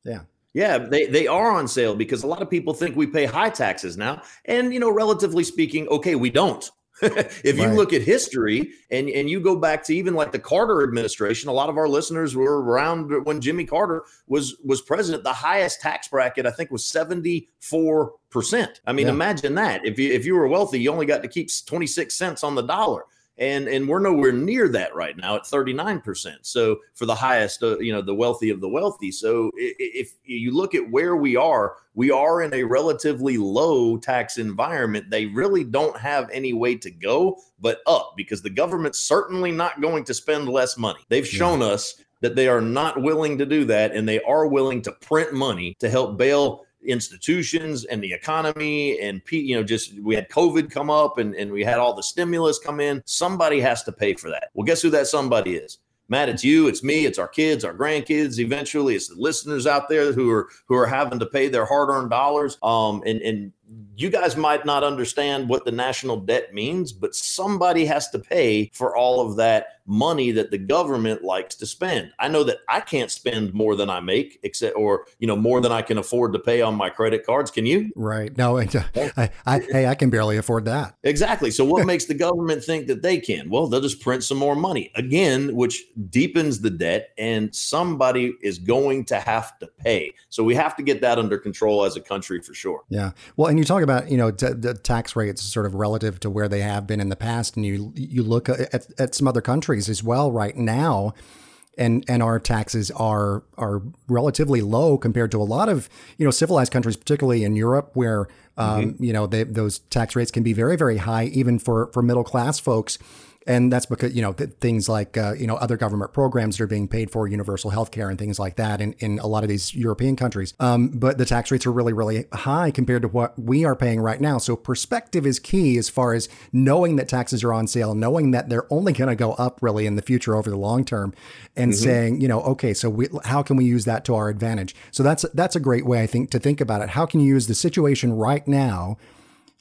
Yeah. Yeah, they, they are on sale because a lot of people think we pay high taxes now. And, you know, relatively speaking, okay, we don't. [LAUGHS] if you right. look at history and, and you go back to even like the Carter administration, a lot of our listeners were around when Jimmy Carter was was president. The highest tax bracket, I think, was 74 percent. I mean, yeah. imagine that. If you if you were wealthy, you only got to keep 26 cents on the dollar and and we're nowhere near that right now at 39% so for the highest uh, you know the wealthy of the wealthy. So if you look at where we are we are in a relatively low tax environment. They really don't have any way to go but up because the government's certainly not going to spend less money. They've shown us that they are not willing to do that and they are willing to print money to help bail institutions and the economy and you know just we had covid come up and, and we had all the stimulus come in. Somebody has to pay for that. Well guess who that somebody is? Matt it's you it's me it's our kids our grandkids eventually it's the listeners out there who are who are having to pay their hard-earned dollars. Um and and you guys might not understand what the national debt means, but somebody has to pay for all of that money that the government likes to spend. I know that I can't spend more than I make, except or you know more than I can afford to pay on my credit cards. Can you? Right. No. I, I, hey, I can barely afford that. Exactly. So what [LAUGHS] makes the government think that they can? Well, they'll just print some more money again, which deepens the debt, and somebody is going to have to pay. So we have to get that under control as a country for sure. Yeah. Well, and you talk about you know t- the tax rates sort of relative to where they have been in the past, and you you look at, at some other countries as well right now, and and our taxes are are relatively low compared to a lot of you know civilized countries, particularly in Europe, where um, mm-hmm. you know they, those tax rates can be very very high even for for middle class folks. And that's because you know things like uh, you know other government programs that are being paid for universal health care and things like that in, in a lot of these European countries. Um, but the tax rates are really really high compared to what we are paying right now. So perspective is key as far as knowing that taxes are on sale, knowing that they're only going to go up really in the future over the long term, and mm-hmm. saying you know okay, so we, how can we use that to our advantage? So that's that's a great way I think to think about it. How can you use the situation right now?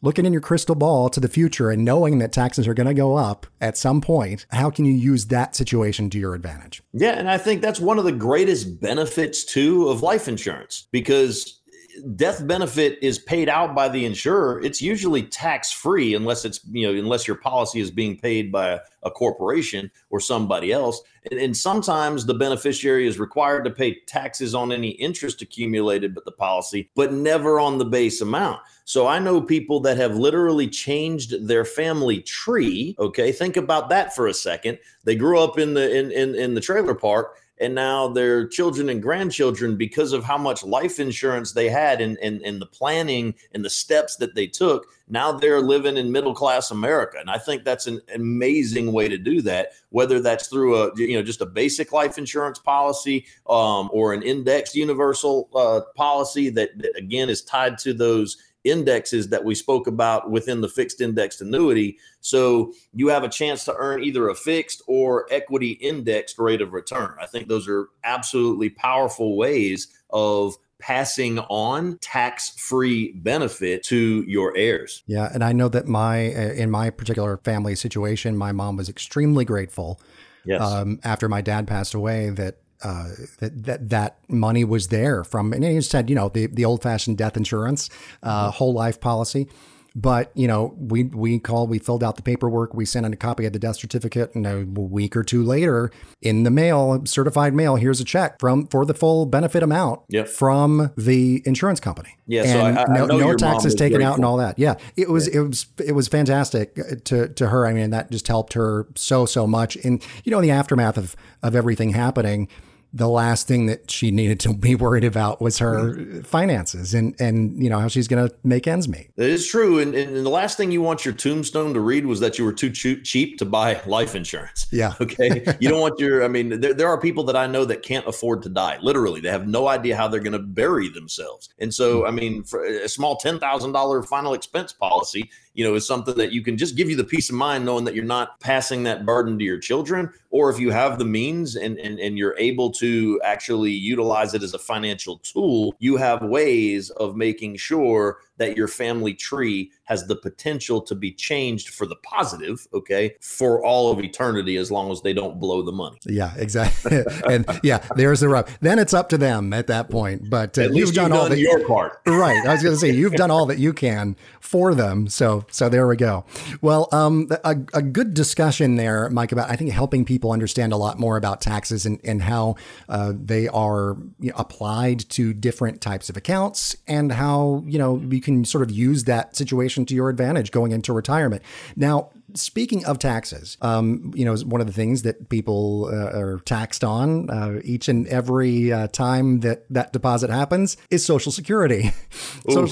Looking in your crystal ball to the future and knowing that taxes are going to go up at some point, how can you use that situation to your advantage? Yeah, and I think that's one of the greatest benefits too of life insurance because death benefit is paid out by the insurer, it's usually tax free unless it's you know unless your policy is being paid by a, a corporation or somebody else. And, and, sometimes the beneficiary is required to pay taxes on any interest accumulated but the policy, but never on the base amount. So I know people that have literally changed their family tree. Okay, think about that for a second. They grew up in the in in, in the trailer park and now their children and grandchildren because of how much life insurance they had and, and, and the planning and the steps that they took now they're living in middle class america. And i think that's an amazing way to do that whether that's through a you know just a basic life insurance policy um, or an indexed universal uh, policy that, that again is tied to those indexes that we spoke about within the fixed indexed annuity. So you have a chance to earn either a fixed or equity indexed rate of return. I think those are absolutely powerful ways of passing on tax-free benefit to your heirs. Yeah, and I know that my uh, in my particular family situation, my mom was extremely grateful yes. um, after my dad passed away that uh, that, that that money was there from, and he said, you know, the, the old fashioned death insurance, uh, mm-hmm. whole life policy. But you know, we we called, we filled out the paperwork, we sent in a copy of the death certificate, and a week or two later, in the mail, certified mail, here's a check from for the full benefit amount yep. from the insurance company. Yeah, and so I, I no, no taxes taken out and all that. Yeah, it was yeah. it was it was fantastic to to her. I mean, that just helped her so so much. And you know, in the aftermath of of everything happening the last thing that she needed to be worried about was her mm-hmm. finances and and you know how she's going to make ends meet. It is true, and, and the last thing you want your tombstone to read was that you were too cheap to buy life insurance. Yeah. [LAUGHS] Okay. you don't want your. I mean, there, there are people that I know that can't afford to die. Literally, they have no idea how they're going to bury themselves, and so I mean, for a small ten thousand dollar final expense policy you know, is something that you can just give you the peace of mind knowing that you're not passing that burden to your children. Or if you have the means and, and, and you're able to actually utilize it as a financial tool, you have ways of making sure that your family tree has the potential to be changed for the positive, okay, for all of eternity as long as they don't blow the money. Yeah, exactly. [LAUGHS] and yeah, there's the rub. Then it's up to them at that point. But uh, you've done, you've all that your part. [LAUGHS] Right. I was going to say you've done all that you can for them. So so there we go. Well, um, a, a good discussion there, Mike, about I think helping people understand a lot more about taxes and and how uh, they are you know, applied to different types of accounts and how you know you can can sort of use that situation to your advantage going into retirement. Now, speaking of taxes, um, you know, one of the things that people uh, are taxed on uh, each and every uh, time that that deposit happens is Social Security. [LAUGHS] so,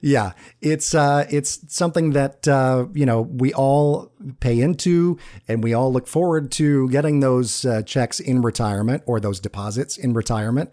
yeah, it's uh, it's something that uh, you know we all pay into, and we all look forward to getting those uh, checks in retirement or those deposits in retirement.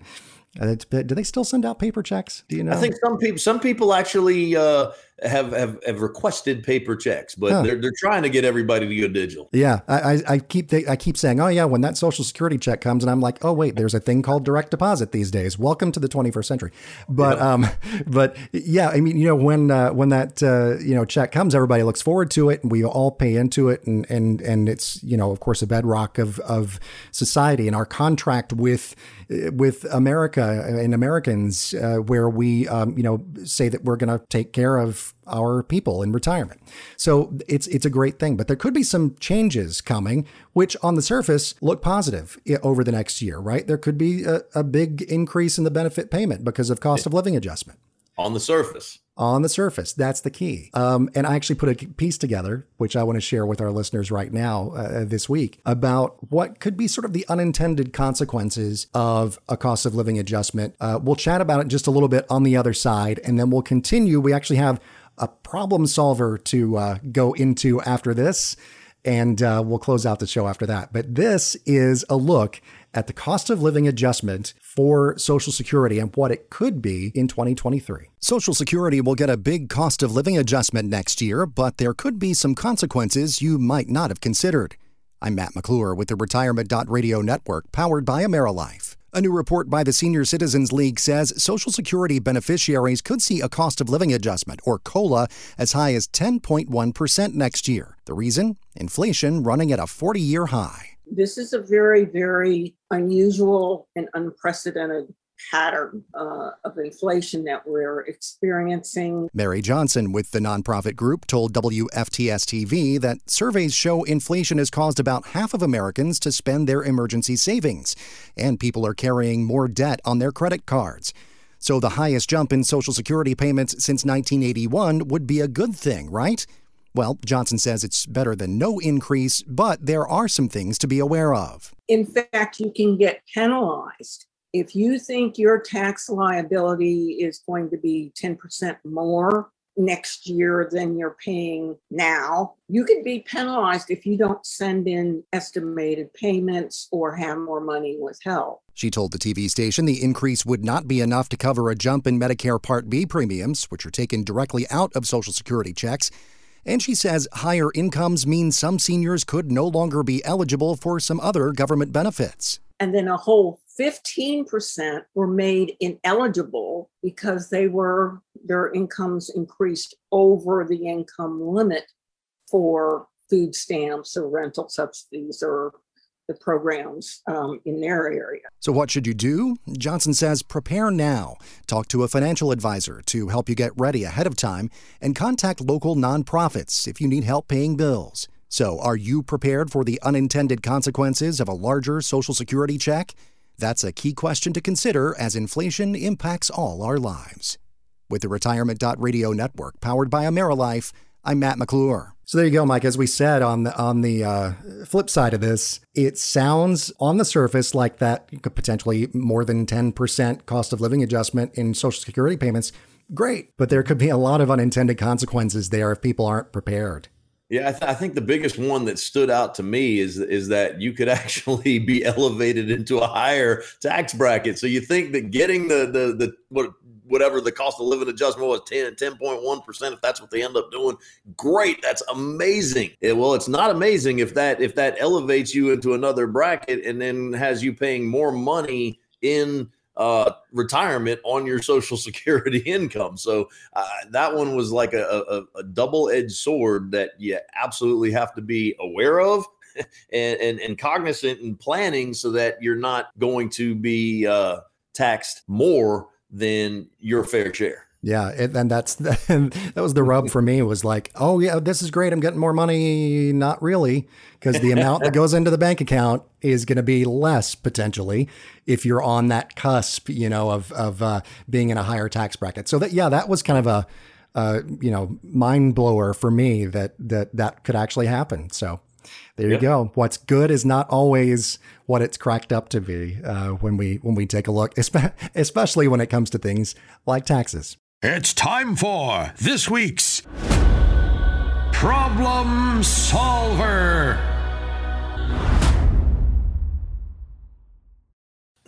Do they still send out paper checks? Do you know? I think some people some people actually uh, have, have have requested paper checks, but huh. they're they're trying to get everybody to go digital. Yeah, I, I keep I keep saying, oh yeah, when that Social Security check comes, and I'm like, oh wait, there's a thing called direct deposit these days. Welcome to the 21st century. But yeah. um, [LAUGHS] but yeah, I mean, you know, when uh, when that uh, you know check comes, everybody looks forward to it, and we all pay into it, and and and it's you know, of course, a bedrock of of society and our contract with with America and Americans, uh, where we um, you know say that we're going to take care of our people in retirement. So it's it's a great thing, but there could be some changes coming, which on the surface look positive over the next year, right? There could be a, a big increase in the benefit payment because of cost of living adjustment. On the surface on the surface. That's the key. Um, and I actually put a piece together, which I want to share with our listeners right now uh, this week, about what could be sort of the unintended consequences of a cost of living adjustment. Uh, we'll chat about it just a little bit on the other side, and then we'll continue. We actually have a problem solver to uh, go into after this. and uh, we'll close out the show after that. But this is a look at the cost of living adjustment for Social Security and what it could be in 2023. Social Security will get a big cost of living adjustment next year, but there could be some consequences you might not have considered. I'm Matt McClure with the Retirement.radio network powered by AmeriLife. A new report by the Senior Citizens League says Social Security beneficiaries could see a cost of living adjustment, or COLA, as high as 10.1% next year. The reason? Inflation running at a 40 year high. This is a very, very unusual and unprecedented pattern uh, of inflation that we're experiencing. Mary Johnson with the nonprofit group told WFTS TV that surveys show inflation has caused about half of Americans to spend their emergency savings, and people are carrying more debt on their credit cards. So the highest jump in Social Security payments since 1981 would be a good thing, right? Well, Johnson says it's better than no increase, but there are some things to be aware of. In fact, you can get penalized if you think your tax liability is going to be 10% more next year than you're paying now, you could be penalized if you don't send in estimated payments or have more money withheld. She told the TV station the increase would not be enough to cover a jump in Medicare Part B premiums, which are taken directly out of Social Security checks. And she says higher incomes mean some seniors could no longer be eligible for some other government benefits. And then a whole 15% were made ineligible because they were their incomes increased over the income limit for food stamps or rental subsidies or the programs um, in their area. So, what should you do? Johnson says prepare now. Talk to a financial advisor to help you get ready ahead of time and contact local nonprofits if you need help paying bills. So, are you prepared for the unintended consequences of a larger Social Security check? That's a key question to consider as inflation impacts all our lives. With the Retirement.radio network powered by AmeriLife, I'm Matt McClure. So there you go, Mike. As we said on the on the uh, flip side of this, it sounds on the surface like that could potentially more than ten percent cost of living adjustment in Social Security payments. Great, but there could be a lot of unintended consequences there if people aren't prepared. Yeah, I, th- I, think the biggest one that stood out to me is is that you could [LAUGHS] actually be elevated into a higher tax bracket. So you think that getting the the the what whatever the cost of living adjustment was 10 10.1% if that's what they end up doing great that's amazing it, well it's not amazing if that if that elevates you into another bracket and then has you paying more money in uh, retirement on your social [LAUGHS] security income. So uh, that one was like a, a, a double edged sword that you absolutely have to be aware of. [LAUGHS] And, and, and cognizant and planning so that you're not going to be uh, taxed more than your fair share. Yeah, it, and that's [LAUGHS] that was the rub for me was like, oh yeah, this is great. I'm getting more money. Not really, because the amount that goes into the bank account is going to be less potentially if you're on that cusp, you know, of of uh, being in a higher tax bracket. So that yeah, that was kind of a uh, you know mind blower for me that that that could actually happen. So there you go. What's good is not always what it's cracked up to be uh, when we when we take a look, [LAUGHS] especially when it comes to things like taxes. It's time for this week's Problem Solver.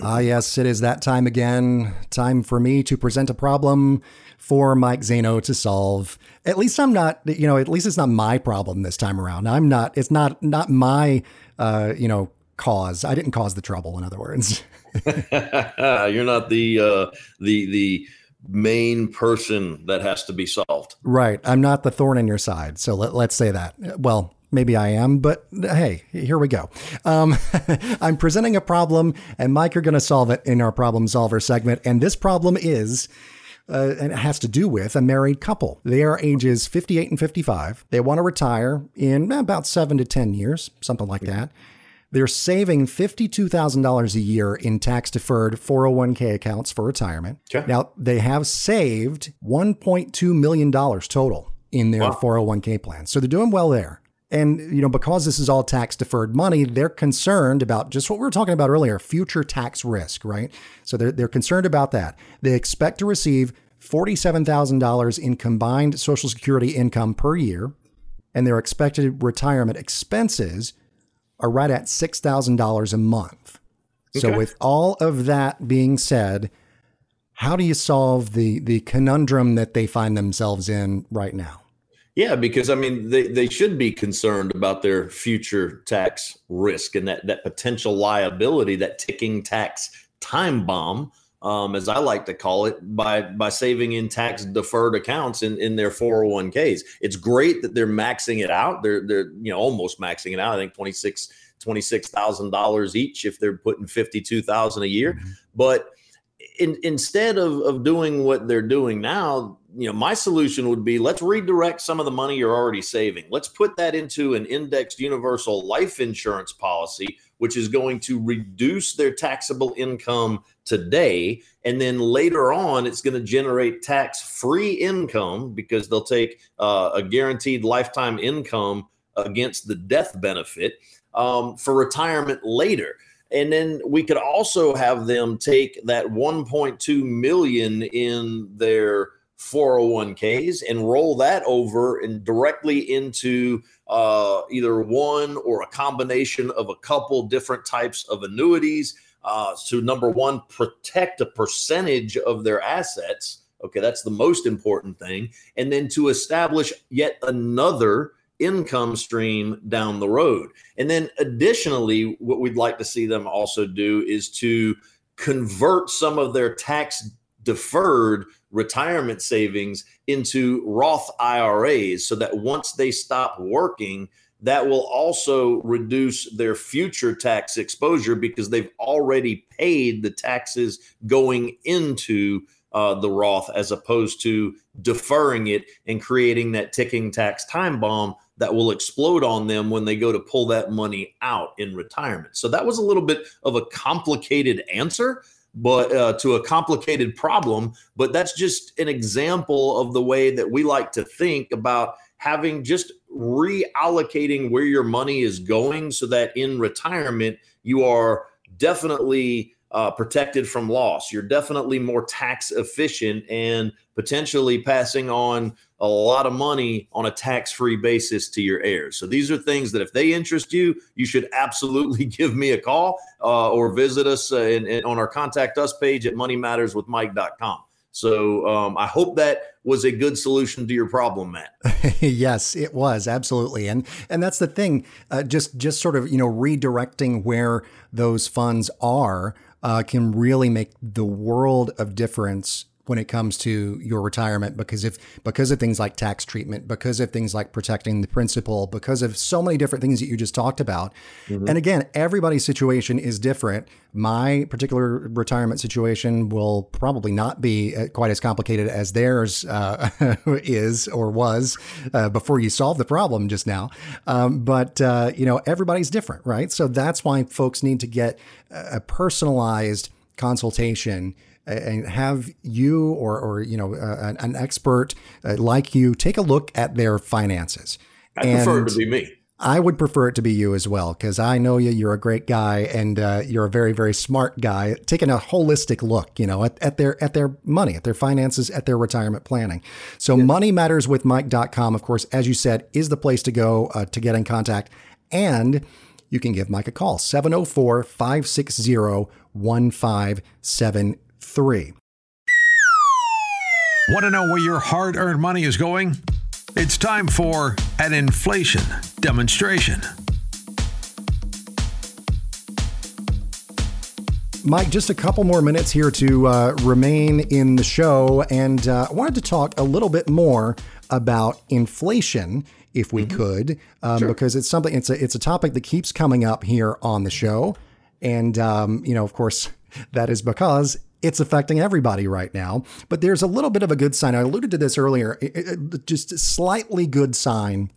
Ah, yes, it is that time again. Time for me to present a problem for Mike Zano to solve. At least I'm not, you know, at least it's not my problem this time around. I'm not, it's not, not my, uh, you know, cause. I didn't cause the trouble, in other words. [LAUGHS] You're not the, uh, the, the, main person that has to be solved. Right. I'm not the thorn in your side. So let, let's say that. Well, maybe I am, but hey, here we go. Um, [LAUGHS] I'm presenting a problem, and Mike you're going to solve it in our problem solver segment. And this problem is. Uh, and it has to do with a married couple. They are ages 58 and 55. They want to retire in about seven to 10 years, something like that. They're saving $52,000 a year in tax deferred 401k accounts for retirement. Okay. Now, they have saved $1.2 million total in their wow. 401k plan. So they're doing well there. And, you know, because this is all tax deferred money, they're concerned about just what we were talking about earlier future tax risk, right? So they're, they're concerned about that. They expect to receive $47,000 in combined Social Security income per year and their expected retirement expenses are right at $6,000 a month. So, Okay. with all of that being said, how do you solve the, the conundrum that they find themselves in right now? Yeah, because I mean, they, they should be concerned about their future tax risk and that, that potential liability, that ticking tax time bomb, um, as I like to call it, by by saving in tax deferred accounts in, in their 401ks. It's great that they're maxing it out. They're they're you know almost maxing it out. I think 26 $26,000 each if they're putting 52,000 a year. But in, instead of, of doing what they're doing now, you know, my solution would be let's redirect some of the money you're already saving. Let's put that into an indexed universal life insurance policy, which is going to reduce their taxable income today. And then later on, it's going to generate tax free income because they'll take uh, a guaranteed lifetime income against the death benefit um, for retirement later and then we could also have them take that 1.2 million in their 401ks and roll that over and directly into uh, either one or a combination of a couple different types of annuities uh, to number one protect a percentage of their assets okay that's the most important thing and then to establish yet another income stream down the road. And then additionally, what we'd like to see them also do is to convert some of their tax deferred retirement savings into Roth IRAs so that once they stop working, that will also reduce their future tax exposure because they've already paid the taxes going into uh, the Roth as opposed to deferring it and creating that ticking tax time bomb that will explode on them when they go to pull that money out in retirement. So that was a little bit of a complicated answer, but uh, to a complicated problem. But that's just an example of the way that we like to think about having just reallocating where your money is going so that in retirement you are definitely uh, protected from loss. You're definitely more tax efficient and potentially passing on a lot of money on a tax free basis to your heirs. So these are things that if they interest you, you should absolutely [LAUGHS] give me a call uh, or visit us uh, in, in- on our contact us page at moneymatterswithmike.com. So um, I hope that was a good solution to your problem, Matt. [LAUGHS] yes, it was absolutely, and and that's the thing. Uh, just just sort of you know redirecting where those funds are uh, can really make the world of difference when it comes to your retirement because if because of things like tax treatment because of things like protecting the principal because of so many different things that you just talked about. And again everybody's situation is different. My particular retirement situation will probably not be uh, quite as complicated as theirs uh, [LAUGHS] is or was uh, before you solved the problem just now. Um, but uh, you know everybody's different right? So that's why folks need to get a personalized consultation and have you or, or you know uh, an, expert uh, like you take a look at their finances. I prefer it to be me. I would prefer it to be you as well because I know you. You're a great guy and uh, you're a very very smart guy. Taking a holistic look, you know, at, at their at their money, at their finances, at their retirement planning. So moneymatterswithmike.com, of course, as you said, is the place to go uh, to get in contact. And you can give Mike a call 704 560 1573. Want to know where your hard earned money is going? It's time for an inflation demonstration. Mike, just a couple more minutes here to uh, remain in the show. And uh, I wanted to talk a little bit more about inflation, if we could, um, because it's something, it's a, it's a topic that keeps coming up here on the show. And, um, you know, of course, [LAUGHS] that is because it's affecting everybody right now. But there's a little bit of a good sign. I alluded to this earlier, it- it- just a slightly good sign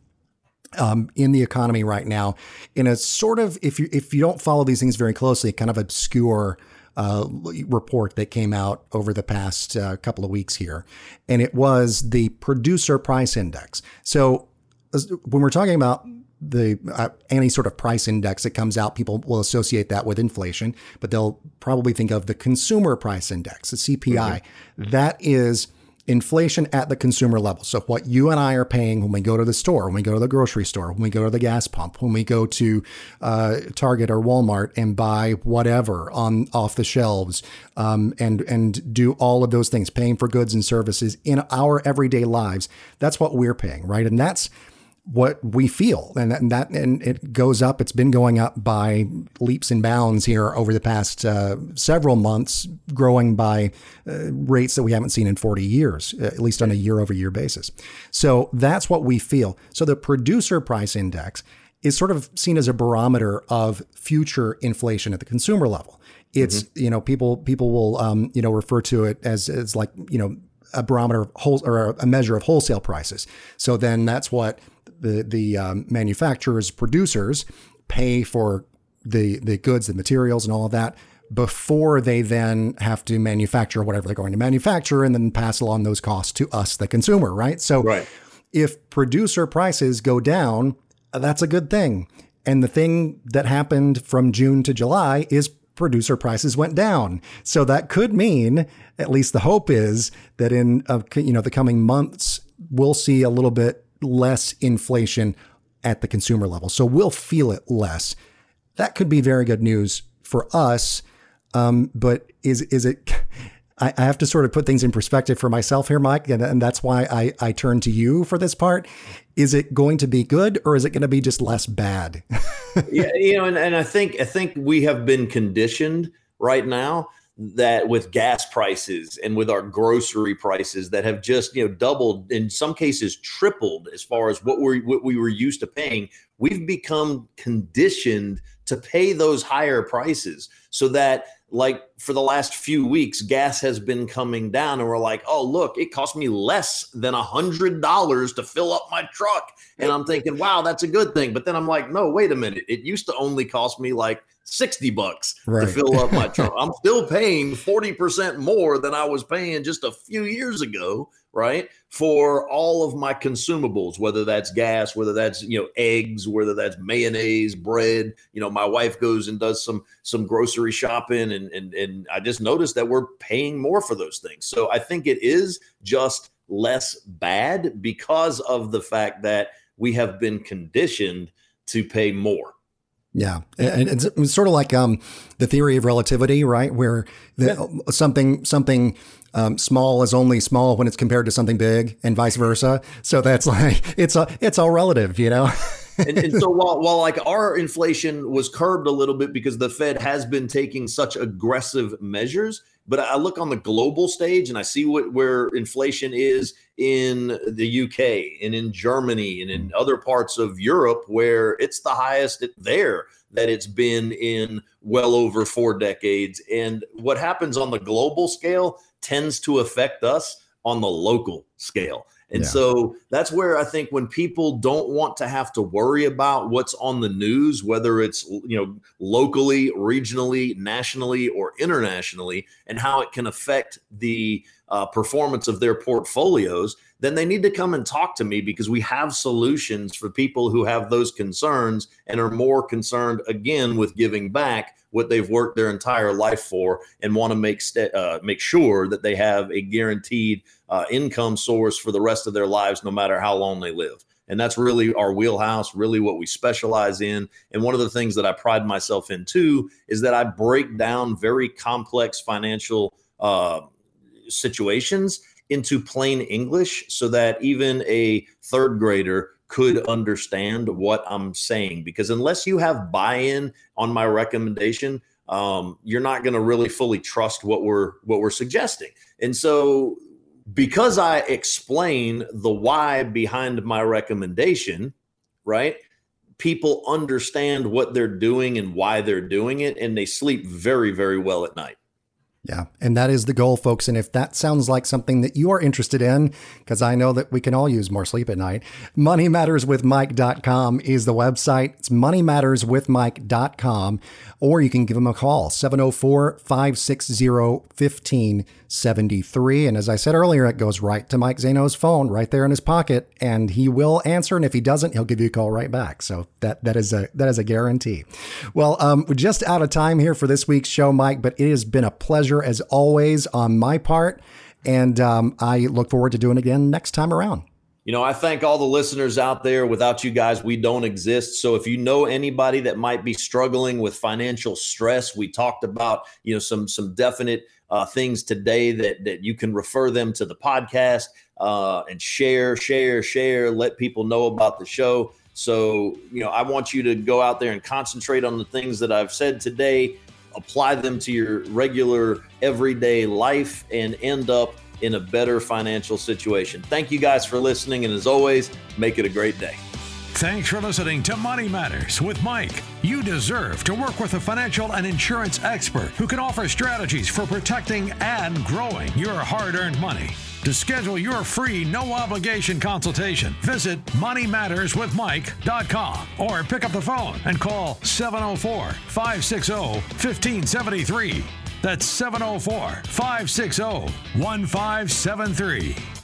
um, in the economy right now in a sort of if you if you don't follow these things very closely kind of obscure uh, report that came out over the past uh, couple of weeks here and it was the producer price index so when we're talking about the uh, any sort of price index that comes out people will associate that with inflation but they'll probably think of the consumer price index the CPI That is inflation at the consumer level. So what you and I are paying when we go to the store, when we go to the grocery store, when we go to the gas pump, when we go to uh, Target or Walmart and buy whatever on off the shelves, um, and and do all of those things, paying for goods and services in our everyday lives. That's what we're paying, right? And that's what we feel. And that, and that and it goes up. It's been going up by leaps and bounds here over the past uh, several months growing by uh, rates that we haven't seen in 40 years at least on a year over year basis. So that's what we feel. So the producer price index is sort of seen as a barometer of future inflation at the consumer level. It's mm-hmm. you know people people will um, you know refer to it as as like you know a barometer of whole or a measure of wholesale prices. So then that's what the the um, manufacturers producers pay for the the goods, the materials, and all of that before they then have to manufacture whatever they're going to manufacture and then pass along those costs to us, the consumer, right? So right. if producer prices go down, that's a good thing. And the thing that happened from June to July is producer prices went down. So that could mean, at least the hope is that in uh, you know the coming months we'll see a little bit less inflation at the consumer level. So we'll feel it less. That could be very good news for us. Um, but is is it? I, I, have to sort of put things in perspective for myself here, Mike, and, and that's why I, I turn to you for this part. Is it going to be good, or is it going to be just less bad? [LAUGHS] yeah, you know, and, and I think I think we have been conditioned right now that with gas prices and with our grocery prices that have just you know doubled in some cases tripled as far as what we what we were used to paying we've become conditioned to pay those higher prices so that like for the last few weeks gas has been coming down and we're like oh look it cost me less than a hundred dollars to fill up my truck. And i'm thinking wow that's a good thing. But then i'm like no wait a minute. It used to only cost me like 60 bucks right. to fill up my [LAUGHS] truck. I'm still paying 40% more than I was paying just a few years ago, right? For all of my consumables, whether that's gas, whether that's, you know, eggs, whether that's mayonnaise, bread, you know, my wife goes and does some some grocery shopping and and and I just noticed that we're paying more for those things. So I think it is just less bad because of the fact that we have been conditioned to pay more yeah, and it's, sort of like um, the theory of relativity, right? Where the, yeah. something something um, small is only small when it's compared to something big, and vice versa. So that's [LAUGHS] like it's a it's all relative, you know. [LAUGHS] and, and, so while while like our inflation was curbed a little bit because the Fed has been taking such aggressive measures, but I look on the global stage and I see what where inflation is in the UK and in Germany and in mm. other parts of Europe where it's the highest there that it's been in well over four decades. And what happens on the global scale tends to affect us on the local scale. And yeah. so that's where I think when people don't want to have to worry about what's on the news, whether it's you know locally, regionally, nationally, or internationally, and how it can affect the uh, performance of their portfolios, then they need to come and talk to me because we have solutions for people who have those concerns and are more concerned again with giving back what they've worked their entire life for and want to make st- uh, make sure that they have a guaranteed uh, income source for the rest of their lives, no matter how long they live. And that's really our wheelhouse, really what we specialize in. And one of the things that I pride myself in too is that I break down very complex financial uh, situations into plain English so that even a third grader could understand what I'm saying. Because unless you have buy in on my recommendation, um, you're not going to really fully trust what we're what we're suggesting. And so because I explain the why behind my recommendation, right? People understand what they're doing and why they're doing it, and they sleep very, very well at night. Yeah. And that is the goal, folks. And if that sounds like something that you are interested in, because I know that we can all use more sleep at night, moneymatterswithmike.com is the website. It's moneymatterswithmike.com, or you can give them a call, 704 560 1573. And as I said earlier, it goes right to Mike Zano's phone right there in his pocket, and he will answer. And if he doesn't, he'll give you a call right back. So that that is a that is a guarantee. Well, um, we're just out of time here for this week's show, Mike, but it has been a pleasure as always on my part. And um, I look forward to doing it again next time around. You know, I thank all the listeners out there. Without you guys, we don't exist. So if you know anybody that might be struggling with financial stress, we talked about, you know, some some definite uh, things today that that you can refer them to the podcast uh, and share, share, share. Let people know about the show. So you know, I want you to go out there and concentrate on the things that I've said today. Apply them to your regular everyday life and end up in a better financial situation. Thank you guys for listening. And as always, make it a great day. Thanks for listening to Money Matters with Mike. You deserve to work with a financial and insurance expert who can offer strategies for protecting and growing your hard earned money. To schedule your free, no obligation consultation, visit moneymatterswithmike.com or pick up the phone and call 704 560 1573. That's 704 560 1573.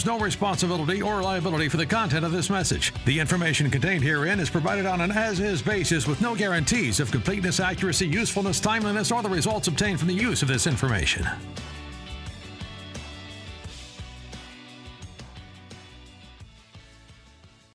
assumes no responsibility or liability for the content of this message. The information contained herein is provided on an as is basis with no guarantees of completeness, accuracy, usefulness, timeliness, or the results obtained from the use of this information.